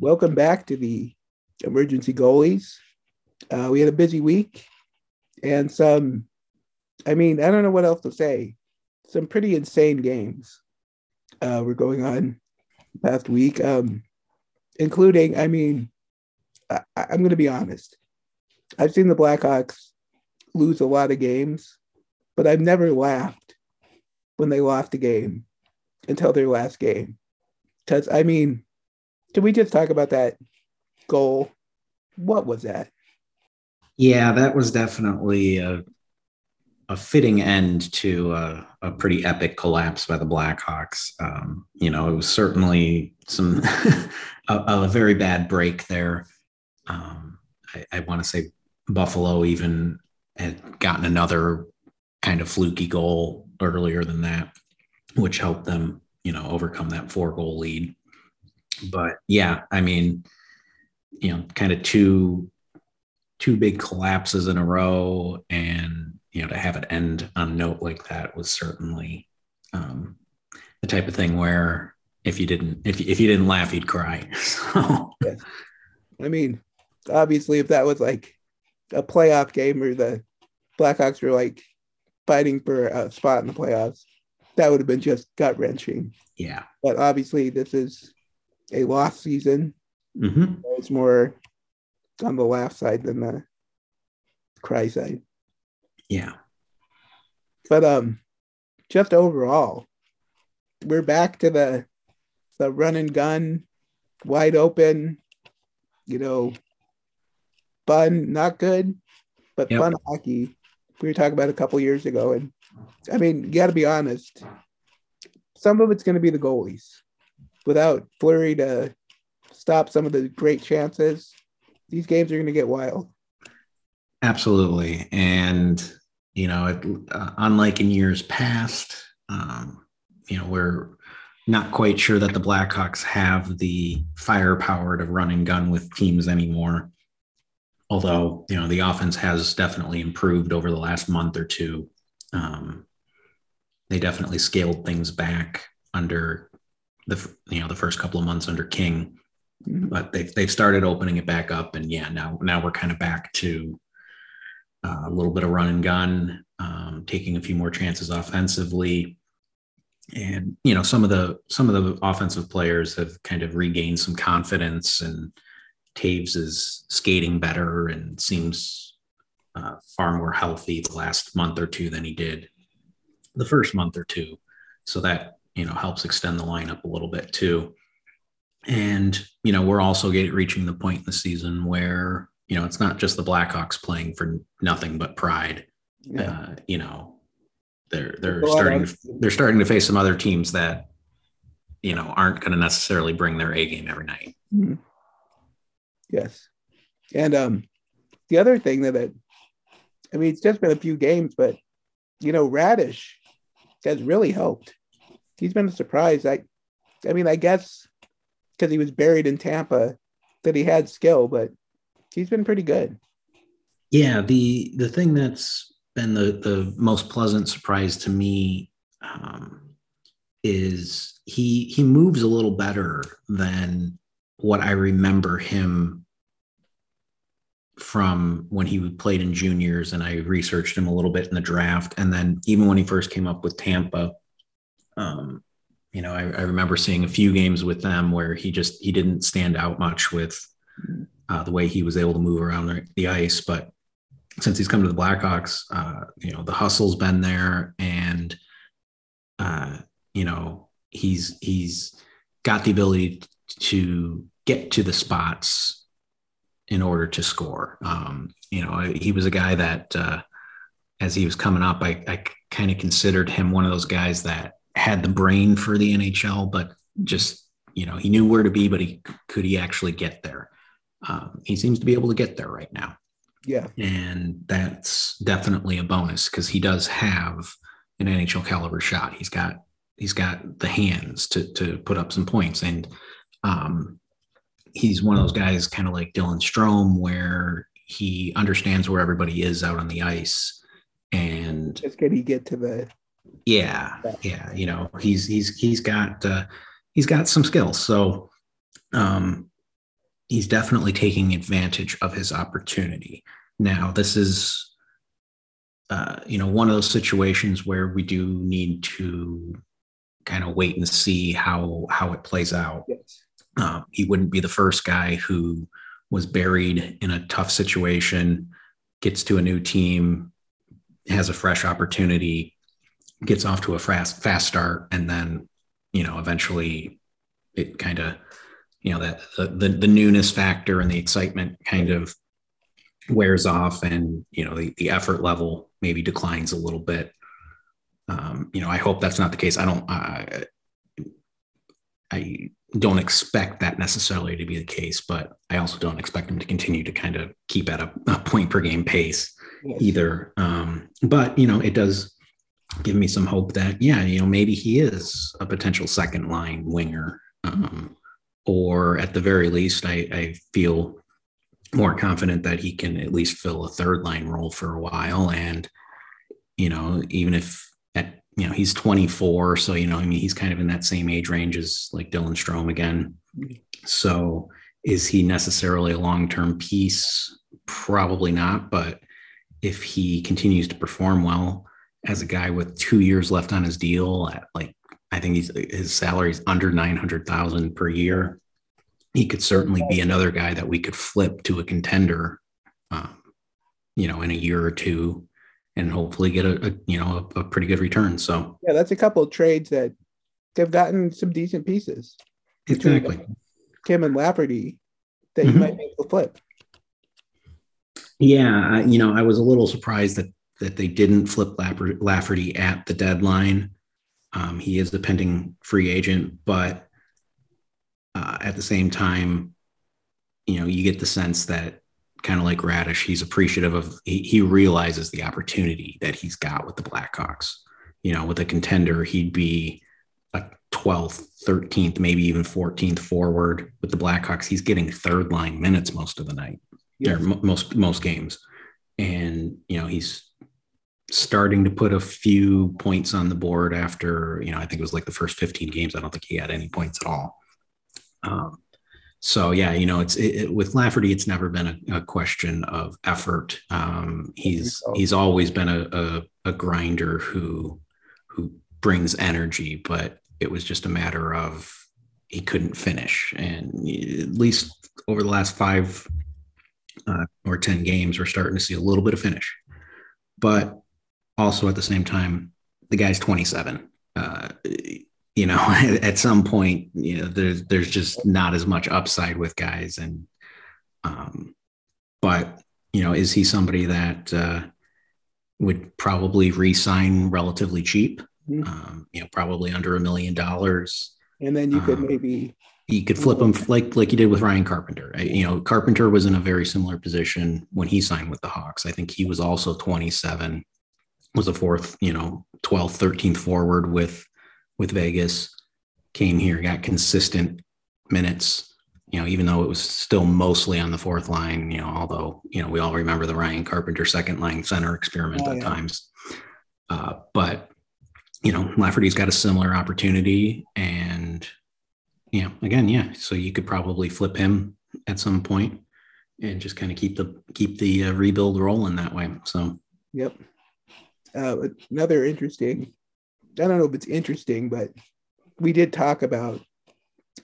welcome back to the emergency goalies. Uh, we had a busy week and some, I mean, I don't know what else to say. Some pretty insane games uh, were going on past week, um, including, I mean, I, I'm going to be honest. I've seen the Blackhawks lose a lot of games, but I've never laughed when they lost a game until their last game. Because, I mean, can we just talk about that goal? What was that? Yeah, that was definitely a, a fitting end to a, a, pretty epic collapse by the Blackhawks. Um, you know, it was certainly some a, a, very bad break there. Um, I, I want to say Buffalo even had gotten another kind of fluky goal earlier than that, which helped them, you know, overcome that four goal lead. But yeah, I mean, you know, kind of two two big collapses in a row and you know to have it end on a note like that was certainly um, the type of thing where if you didn't if, if you didn't laugh you'd cry. So yes. i mean obviously if that was like a playoff game or the blackhawks were like fighting for a spot in the playoffs that would have been just gut wrenching. Yeah. But obviously this is a lost season mm-hmm. it's more on the laugh side than the cry side. Yeah. But um just overall, we're back to the the run and gun, wide open, you know, fun, not good, but yep. fun hockey. We were talking about a couple years ago. And I mean, you gotta be honest. Some of it's gonna be the goalies. Without Fleury to stop some of the great chances, these games are going to get wild. Absolutely, and you know, it, uh, unlike in years past, um, you know, we're not quite sure that the Blackhawks have the firepower to run and gun with teams anymore. Although you know the offense has definitely improved over the last month or two. Um, they definitely scaled things back under the you know the first couple of months under King but they've they've started opening it back up, and yeah, now now we're kind of back to uh, a little bit of run and gun, um, taking a few more chances offensively, and you know some of the some of the offensive players have kind of regained some confidence, and Toews is skating better and seems uh, far more healthy the last month or two than he did the first month or two, so that you know helps extend the lineup a little bit too and you know we're also getting reaching the point in the season where you know it's not just the Blackhawks playing for nothing but pride. Yeah. Uh, you know, they're they're starting to, they're starting to face some other teams that you know aren't going to necessarily bring their A game every night. Mm-hmm. Yes, and um, the other thing that it, I mean, it's just been a few games, but you know, Raddysh has really helped. He's been a surprise. I, I mean, I guess because he was buried in Tampa that he had skill, but he's been pretty good. Yeah, the the thing that's been the the most pleasant surprise to me um, is he he moves a little better than what I remember him from when he played in juniors and I researched him a little bit in the draft and then even when he first came up with Tampa um, you know, I, I, remember seeing a few games with them where he just he didn't stand out much with uh, the way he was able to move around the, ice. But since he's come to the Blackhawks, uh, you know, the hustle's been there, and uh, you know, he's he's got the ability to get to the spots in order to score. Um, you know, he was a guy that uh, as he was coming up, I, I kind of considered him one of those guys that had the brain for the NHL, but just you know he knew where to be, but he could he actually get there? Um, he seems to be able to get there right now. Yeah, and that's definitely a bonus because he does have an NHL caliber shot. He's got he's got the hands to to put up some points, and um, he's one of those guys, kind of like Dylan Strome, where he understands where everybody is out on the ice, and just can he get to the yeah, yeah. You know, he's he's he's got uh, he's got some skills. So, um, he's definitely taking advantage of his opportunity. Now, this is, uh, you know, one of those situations where we do need to kind of wait and see how how it plays out. Yes. Uh, he wouldn't be the first guy who was buried in a tough situation, gets to a new team, has a fresh opportunity, gets off to a fast fast start, and then you know eventually it kind of you know that the, the, the newness factor and the excitement kind of wears off and you know the, the effort level maybe declines a little bit. Um, you know i hope that's not the case. I don't I, I don't expect that necessarily to be the case but i also don't expect them to continue to kind of keep at a, a point per game pace yes. either. Um, but you know it does give me some hope that yeah you know maybe he is a potential second line winger um, or at the very least, I, I feel more confident that he can at least fill a third line role for a while. And, you know, even if at, you know, he's 24. So, you know, I mean, he's kind of in that same age range as like Dylan Strome again. So is he necessarily a long-term piece? Probably not. But if he continues to perform well as a guy with two years left on his deal at like I think he's his salary is under nine hundred thousand per year. He could certainly be another guy that we could flip to a contender, um, you know, in a year or two, and hopefully get a, a you know a, a, pretty good return. So yeah, that's a couple of trades that they've gotten some decent pieces. Exactly. Kim and Lafferty that you mm-hmm. might make a flip. Yeah, you know, I was a little surprised that that they didn't flip Lafferty at the deadline. Um, he is the pending free agent, but uh, at the same time, you know, you get the sense that kind of like Raddysh, he's appreciative of, he, he realizes the opportunity that he's got with the Blackhawks. You know, with a contender, he'd be a 12th, 13th, maybe even 14th forward. With the Blackhawks, he's getting third line minutes most of the night, yes. or most most games, and you know he's starting to put a few points on the board after, you know, I think it was like the first 15 games. I don't think he had any points at all. Um, so yeah, you know, it's it, it, with Lafferty. It's never been a, a question of effort. Um, he's he's always been a, a, a grinder who who brings energy, but it was just a matter of he couldn't finish. And at least over the last five uh, or ten games, we're starting to see a little bit of finish. But also at the same time, the guy's 27. Uh, you know, at, some point, you know, there's there's just not as much upside with guys, and um, but you know, is he somebody that uh, would probably re-sign relatively cheap? Mm-hmm. Um, you know, probably under a million dollars. And then you could um, maybe you could flip him like like you did with Ryan Carpenter. You know, Carpenter was in a very similar position when he signed with the Hawks. I think he was also 27 was a fourth, you know, 12th, 13th forward with with Vegas. Came here, got consistent minutes, you know, even though it was still mostly on the fourth line, you know, although, you know, we all remember the Ryan Carpenter second line center experiment oh, at yeah. times. Uh, but, you know, Lafferty's got a similar opportunity. And, you know, again, yeah. So you could probably flip him at some point and just kind of keep the keep the uh, rebuild rolling that way. So, yep uh, another interesting, I don't know if it's interesting, but we did talk about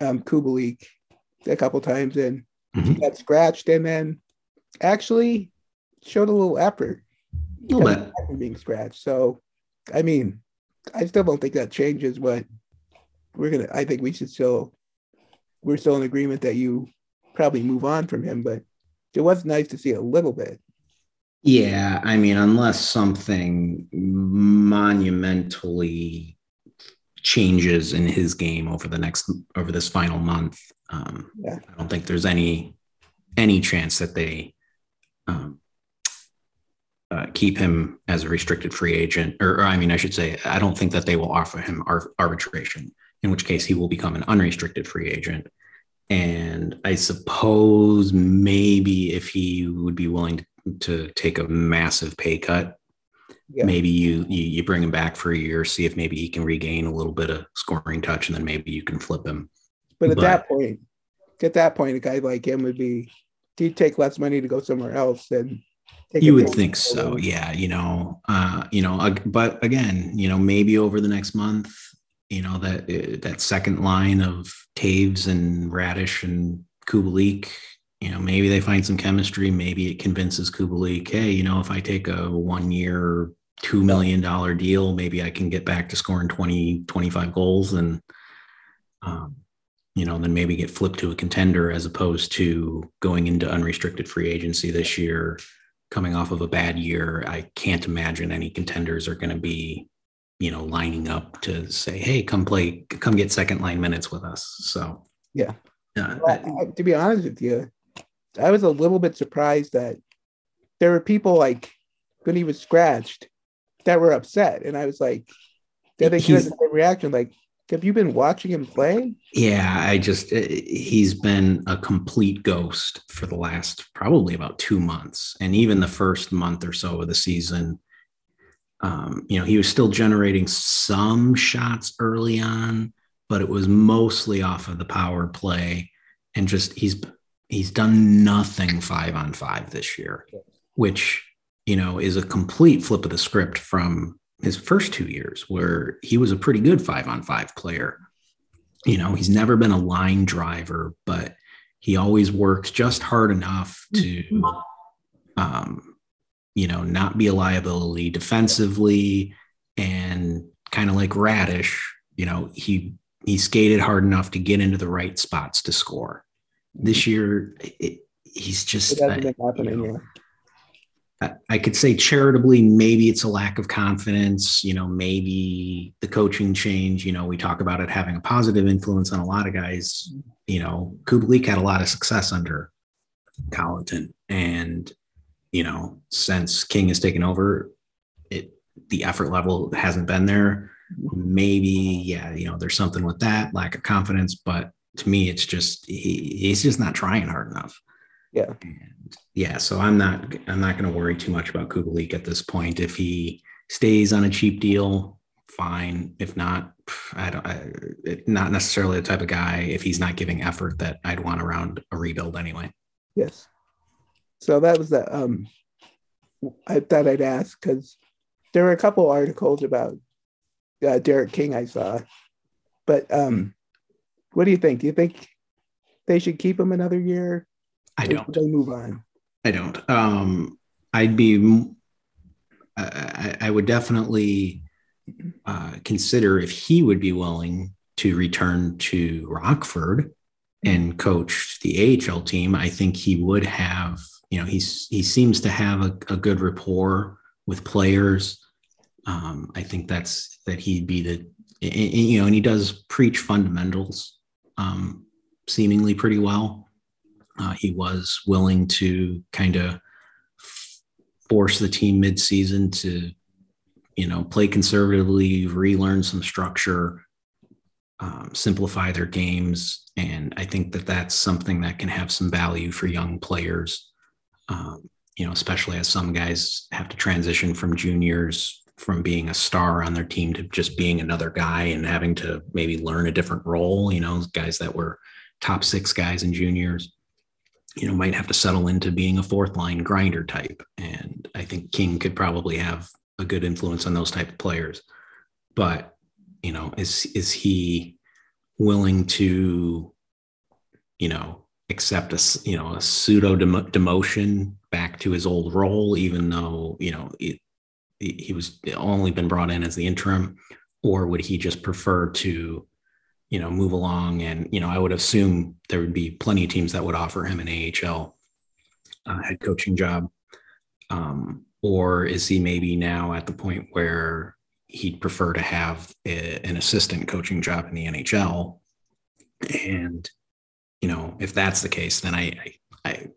um, Kubalik a couple times and mm-hmm. he got scratched and then actually showed a little effort. A little bit. Being scratched. So, I mean, I still don't think that changes what we're going to, I think we should still, we're still in agreement that you probably move on from him, but it was nice to see a little bit. Yeah, I mean, unless something monumentally changes in his game over the next over this final month, um, yeah. I don't think there's any any chance that they um, uh, keep him as a restricted free agent. Or, or, I mean, I should say, I don't think that they will offer him ar- arbitration. In which case, he will become an unrestricted free agent. And I suppose maybe if he would be willing to to take a massive pay cut. Yeah. Maybe you, you you bring him back for a year, see if maybe he can regain a little bit of scoring touch, and then maybe you can flip him. But at but, that point, at that point, a guy like him would be he'd take less money to go somewhere else than you would think so yeah you know uh you know uh, but again you know maybe over the next month you know that uh, that second line of Toews and Raddysh and Kubalik you know maybe they find some chemistry maybe it convinces Kubalik hey you know if I take a one year two million dollar deal maybe I can get back to scoring 20 25 goals and um you know, then maybe get flipped to a contender as opposed to going into unrestricted free agency this year, coming off of a bad year. I can't imagine any contenders are going to be, you know, lining up to say, "Hey, come play, come get second line minutes with us." So, yeah. Uh, well, to be honest with you, I was a little bit surprised that there were people like when he was scratched that were upset, and I was like, did they get a reaction? Like, have you been watching him play? Yeah, I just uh, he's been a complete ghost for the last probably about two months, and even the first month or so of the season. Um, you know, he was still generating some shots early on, but it was mostly off of the power play, and just he's he's done nothing five on five this year, which you know is a complete flip of the script from his first two years where he was a pretty good five on five player. You know, he's never been a line driver, but he always works just hard enough to, um, you know, not be a liability defensively and kind of like Raddysh, you know, he he skated hard enough to get into the right spots to score. This year, it, he's just been happening. You know, I could say charitably, maybe it's a lack of confidence. You know, maybe the coaching change. You know, we talk about it having a positive influence on a lot of guys. You know, Kubalik had a lot of success under Colliton, and you know, since King has taken over, it the effort level hasn't been there. Maybe, yeah, you know, there's something with that lack of confidence, but to me, it's just he, he's just not trying hard enough. Yeah. And yeah, so I'm not I'm not going to worry too much about Kubalik at this point. If he stays on a cheap deal, fine. If not, I don't. I, not necessarily the type of guy. If he's not giving effort, that I'd want around a rebuild anyway. Yes. So that was the um. I thought I'd ask because there were a couple articles about uh, Derek King I saw, but um, what do you think? Do you think they should keep him another year? I don't. They move on. I don't. Um, I'd be. I, I would definitely uh, consider if he would be willing to return to Rockford and coach the AHL team. I think he would have. You know, he's he seems to have a, a good rapport with players. Um, I think that's that he'd be the you know, and he does preach fundamentals um, seemingly pretty well. Uh, he was willing to kind of force the team midseason to, you know, play conservatively, relearn some structure, um, simplify their games, and I think that that's something that can have some value for young players. Um, you know, especially as some guys have to transition from juniors from being a star on their team to just being another guy and having to maybe learn a different role. You know, guys that were top six guys in juniors you know, might have to settle into being a fourth line grinder type. And I think King could probably have a good influence on those type of players. But, you know, is is he willing to, you know, accept a you know a pseudo demotion back to his old role, even though you know it, he was only been brought in as the interim, or would he just prefer to you know, move along. And, you know, I would assume there would be plenty of teams that would offer him an AHL uh, head coaching job. Um, or is he maybe now at the point where he'd prefer to have a, an assistant coaching job in the NHL? And, you know, if that's the case, then I, I, I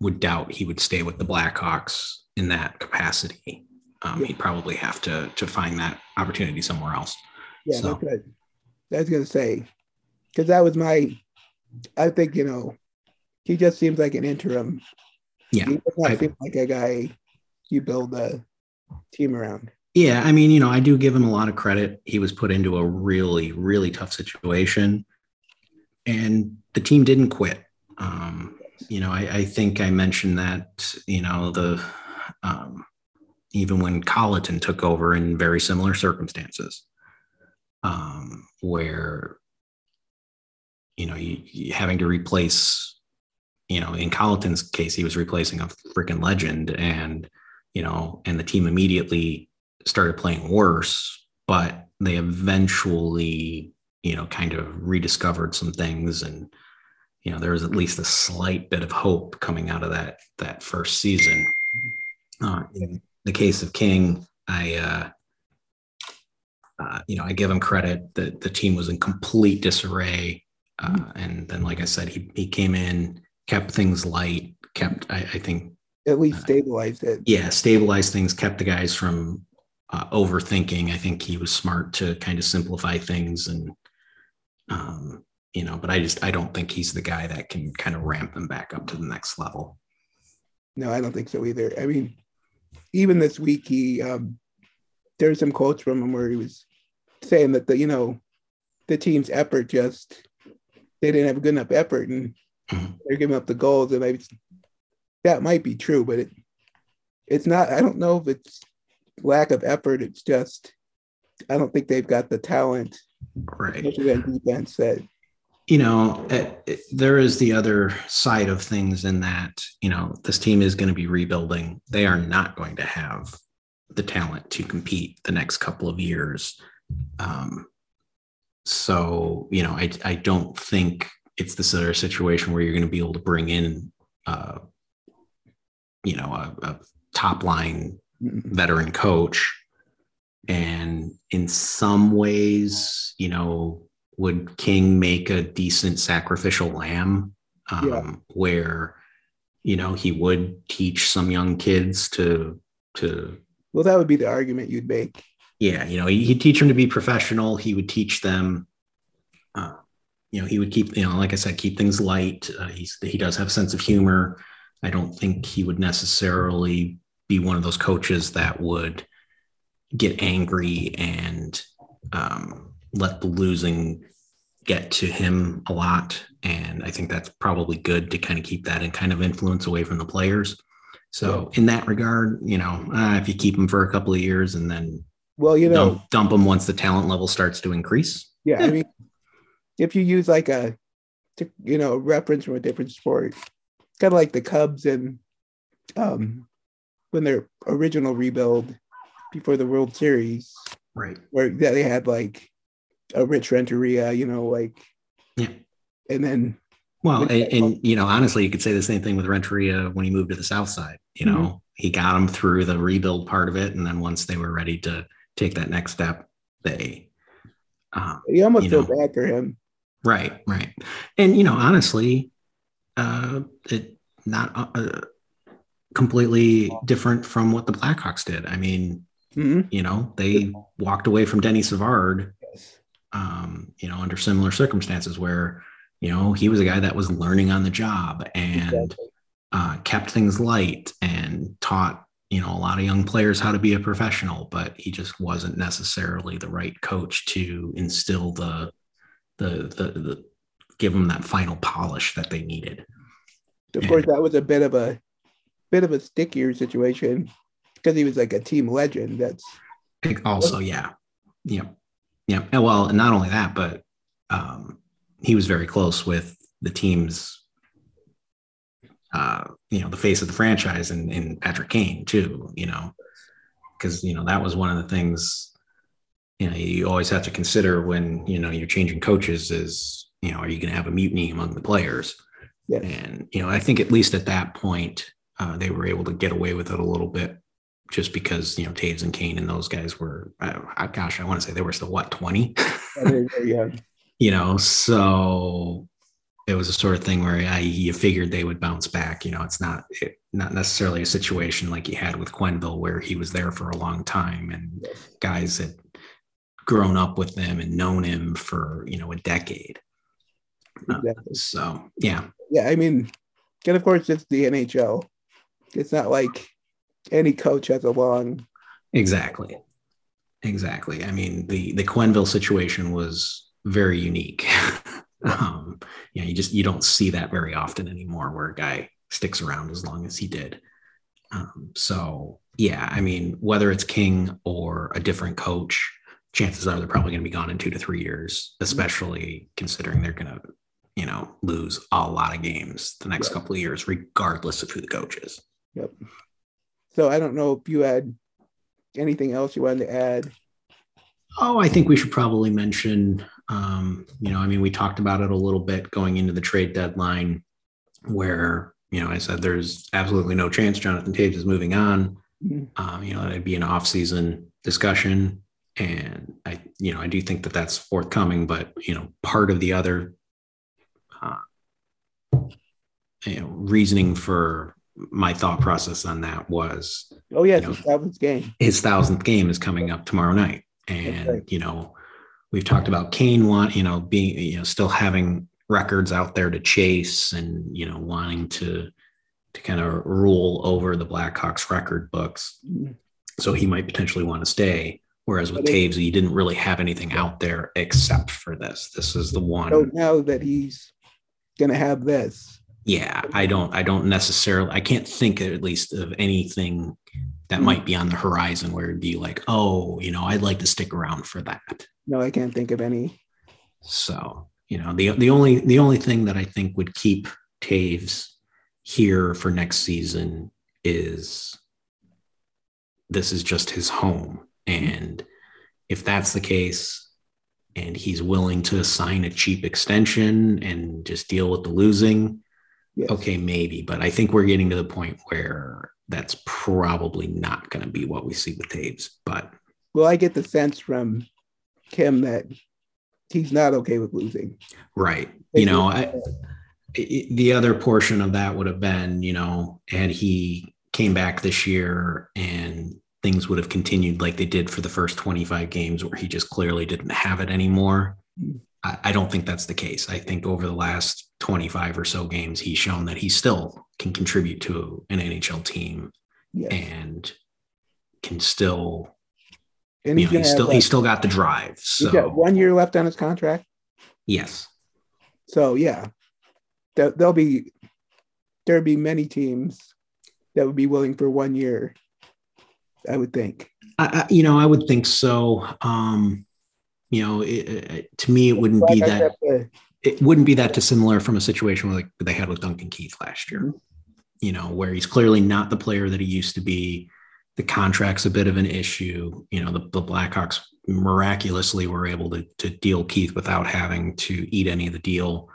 would doubt he would stay with the Blackhawks in that capacity. Um, yeah. He'd probably have to to find that opportunity somewhere else. Yeah, so. good. I was gonna say, because that was my. I think you know, he just seems like an interim. Yeah, he does not I, seem like a guy you build a team around. Yeah, I mean, you know, I do give him a lot of credit. He was put into a really, really tough situation and the team didn't quit. Um, you know, I, I, think I mentioned that, you know, the um, even when Colliton took over in very similar circumstances, um, where you know you, you having to replace, you know, in Colliton's case, he was replacing a freaking legend, and you know, and the team immediately started playing worse, but they eventually, you know, kind of rediscovered some things and you know there was at least a slight bit of hope coming out of that that first season. Uh, the case of king i uh, uh, you know i give him credit that the team was in complete disarray uh, mm-hmm. and then like i said he, he came in kept things light kept i, I think at least uh, stabilized it yeah stabilized things kept the guys from uh, overthinking. I think he was smart to kind of simplify things and, um, you know, but I just, I don't think he's the guy that can kind of ramp them back up to the next level. No, I don't think so either. I mean, even this week, he, um, there's some quotes from him where he was saying that the, you know, the team's effort just, they didn't have a good enough effort and mm-hmm. they're giving up the goals. And I, that might be true, but it, it's not, I don't know if it's lack of effort. It's just I don't think they've got the talent, right? defense that you know it, eh, it, there is the other side of things in that you know this team is going to be rebuilding. They are not going to have the talent to compete the next couple of years. Um, so you know, I I don't think it's this other situation where you're going to be able to bring in, uh, you know, a, a top line veteran coach. And in some ways, you know, would King make a decent sacrificial lamb um, yeah. where, you know, he would teach some young kids to, to, well, that would be the argument you'd make. Yeah. You know, he'd teach them to be professional. He would teach them, uh, you know, he would keep, you know, like I said, keep things light. Uh, he's, he does have a sense of humor. I don't think he would necessarily be one of those coaches that would get angry and um, let the losing get to him a lot. And I think that's probably good to kind of keep that and kind of influence away from the players. So in that regard, you know, uh, if you keep them for a couple of years and then well, you know, dump, dump them once the talent level starts to increase. Yeah, I mean, if you use like a, you know, reference from a different sport, kind of like the Cubs and um, when their original rebuild before the World Series, right? Where they had like a Rick Renteria, you know, like yeah, and then well, and, and, you know, honestly, you could say the same thing with Renteria when he moved to the South Side. You know, mm-hmm. he got them through the rebuild part of it, and then once they were ready to take that next step, they. Uh, you almost you feel know, bad for him. Right, right, and you know, honestly, uh, it not uh, completely different from what the Blackhawks did. I mean, mm-hmm. you know, they walked away from Denny Savard, um, you know, under similar circumstances where, you know, he was a guy that was learning on the job and exactly. uh, kept things light and taught, you know, a lot of young players how to be a professional, but he just wasn't necessarily the right coach to instill the, the, the, the give them that final polish that they needed. Of course, that was a bit of a bit of a stickier situation because he was like a team legend. That's also, yeah. Yeah. Yeah. And well, and not only that, but um, he was very close with the team's, uh, you know, the face of the franchise and, and Patrick Kane too, you know, because, you know, that was one of the things, you know, you always have to consider when, you know, you're changing coaches is, you know, are you going to have a mutiny among the players? Yes. And, you know, I think at least at that point, uh, they were able to get away with it a little bit just because you know Toews and Kane and those guys were uh, gosh I want to say they were still what 20 yeah you know so it was a sort of thing where I, you figured they would bounce back you know it's not it, not necessarily a situation like you had with Quenneville where he was there for a long time and guys had grown up with them and known him for you know a decade. Exactly. uh, so yeah. Yeah I mean and of course it's the NHL it's not like any coach has a long. Exactly. Exactly. I mean, the the Quenneville situation was very unique. Um, you know, you just you don't see that very often anymore, where a guy sticks around as long as he did. Um, so yeah, I mean, whether it's King or a different coach, chances are they're probably going to be gone in two to three years, especially considering they're going to, you know, lose a lot of games the next couple of years, regardless of who the coach is. Yep. So I don't know if you had anything else you wanted to add. Oh, I think we should probably mention, um, you know, I mean, we talked about it a little bit going into the trade deadline, where you know I said there's absolutely no chance Jonathan Toews is moving on. Mm-hmm. Um, you know, it'd be an off-season discussion and I, you know, I do think that that's forthcoming. But you know, part of the other, uh, you know, reasoning for my thought process on that was, oh yeah, you know, his thousandth game. His thousandth game is coming up tomorrow night, and right. you know, we've talked about Kane want, you know, being, you know, still having records out there to chase, and you know, wanting to to kind of rule over the Blackhawks record books. Mm-hmm. So he might potentially want to stay. Whereas with Toews, he didn't really have anything out there except for this. This is the one. So now that he's gonna have this. Yeah, I don't. I don't necessarily. I can't think at least of anything that mm-hmm. might be on the horizon where it'd be like, oh, you know, I'd like to stick around for that. No, I can't think of any. So you know, the the only the only thing that I think would keep Toews here for next season is this is just his home and if that's the case, and he's willing to sign a cheap extension and just deal with the losing, yes. okay, maybe. But I think we're getting to the point where that's probably not going to be what we see with Toews. But well, I get the sense from Kim that he's not okay with losing. Right. You know, I, the other portion of that would have been, you know, had he came back this year and things would have continued like they did for the first 25 games where he just clearly didn't have it anymore. Hmm. I, I don't think that's the case. I think over the last 25 or so games, he's shown that he still can contribute to an NHL team yes. and can still and you know, he's still he's still got the drive. So he's got one year left on his contract. Yes. So yeah, there, there'll be there'll be many teams that would be willing for one year I would think. I, you know, I would think so. Um, you know, it, it, to me, it wouldn't be that. It wouldn't be that dissimilar from a situation like they had with Duncan Keith last year. Mm-hmm. You know, where he's clearly not the player that he used to be. The contract's a bit of an issue. You know, the, the Blackhawks miraculously were able to, to deal Keith without having to eat any of the deal.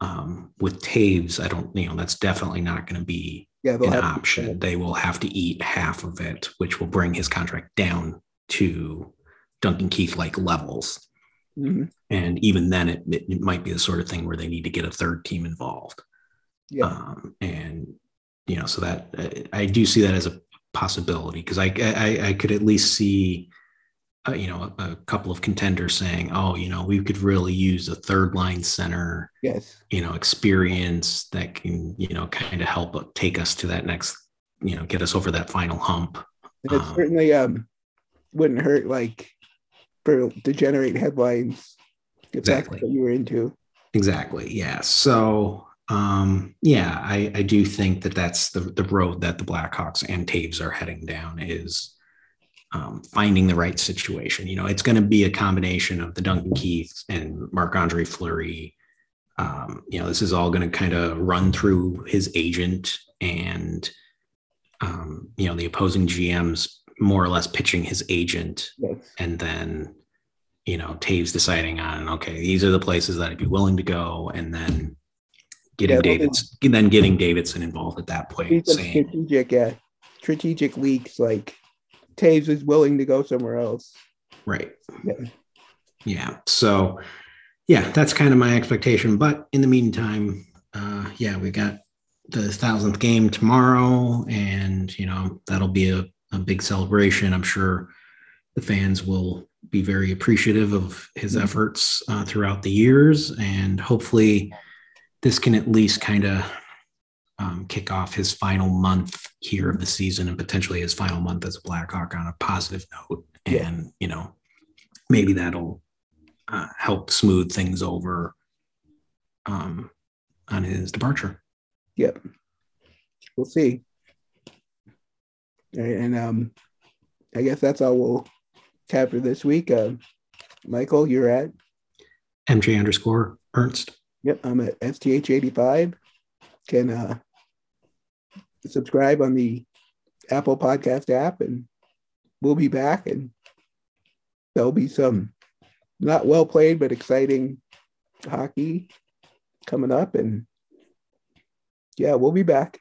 Um, with Toews, I don't, you know, that's definitely not going to be yeah, an option. They will have to eat half of it, which will bring his contract down to Duncan Keith like levels. Mm-hmm. And even then, it, it, might be the sort of thing where they need to get a third team involved. Yeah. Um, and, you know, so that I do see that as a possibility because I, I, I could at least see uh, you know, a, a, couple of contenders saying, "Oh, you know, we could really use a third line center, yes, you know, experience that can, you know, kind of help take us to that next, you know, get us over that final hump." And it um, certainly um, wouldn't hurt, like, for to generate headlines. exactly what you were into. Exactly. Yeah. So, um, yeah, I, I do think that that's the the road that the Blackhawks and Toews are heading down is um, finding the right situation. You know, it's going to be a combination of the Duncan Keith and Marc Andre Fleury. Um, you know, this is all going to kind of run through his agent and, um, you know, the opposing GMs more or less pitching his agent. Yes. And then, you know, Toews deciding on, okay, these are the places that I'd be willing to go. And then getting yeah, Davidson, then getting Davidson involved at that point. Saying, strategic, uh, strategic leaks like Toews is willing to go somewhere else. Right. Yeah. Yeah. So, yeah, that's kind of my expectation. But in the meantime, uh, yeah, we got the thousandth game tomorrow, and you know that'll be a, a big celebration. I'm sure the fans will be very appreciative of his mm-hmm. efforts uh, throughout the years, and hopefully, this can at least kind of um, kick off his final month here of the season and potentially his final month as a Blackhawk on a positive note. And, you know, maybe that'll uh, help smooth things over um, on his departure. Yep. We'll see. Right, and um, I guess that's all we'll for this week. Uh, Michael, you're at MJ underscore Ernst. Yep, I'm at STH85. Can uh, subscribe on the Apple Podcast app, and we'll be back. And there'll be some not well played but exciting hockey coming up. And yeah, we'll be back.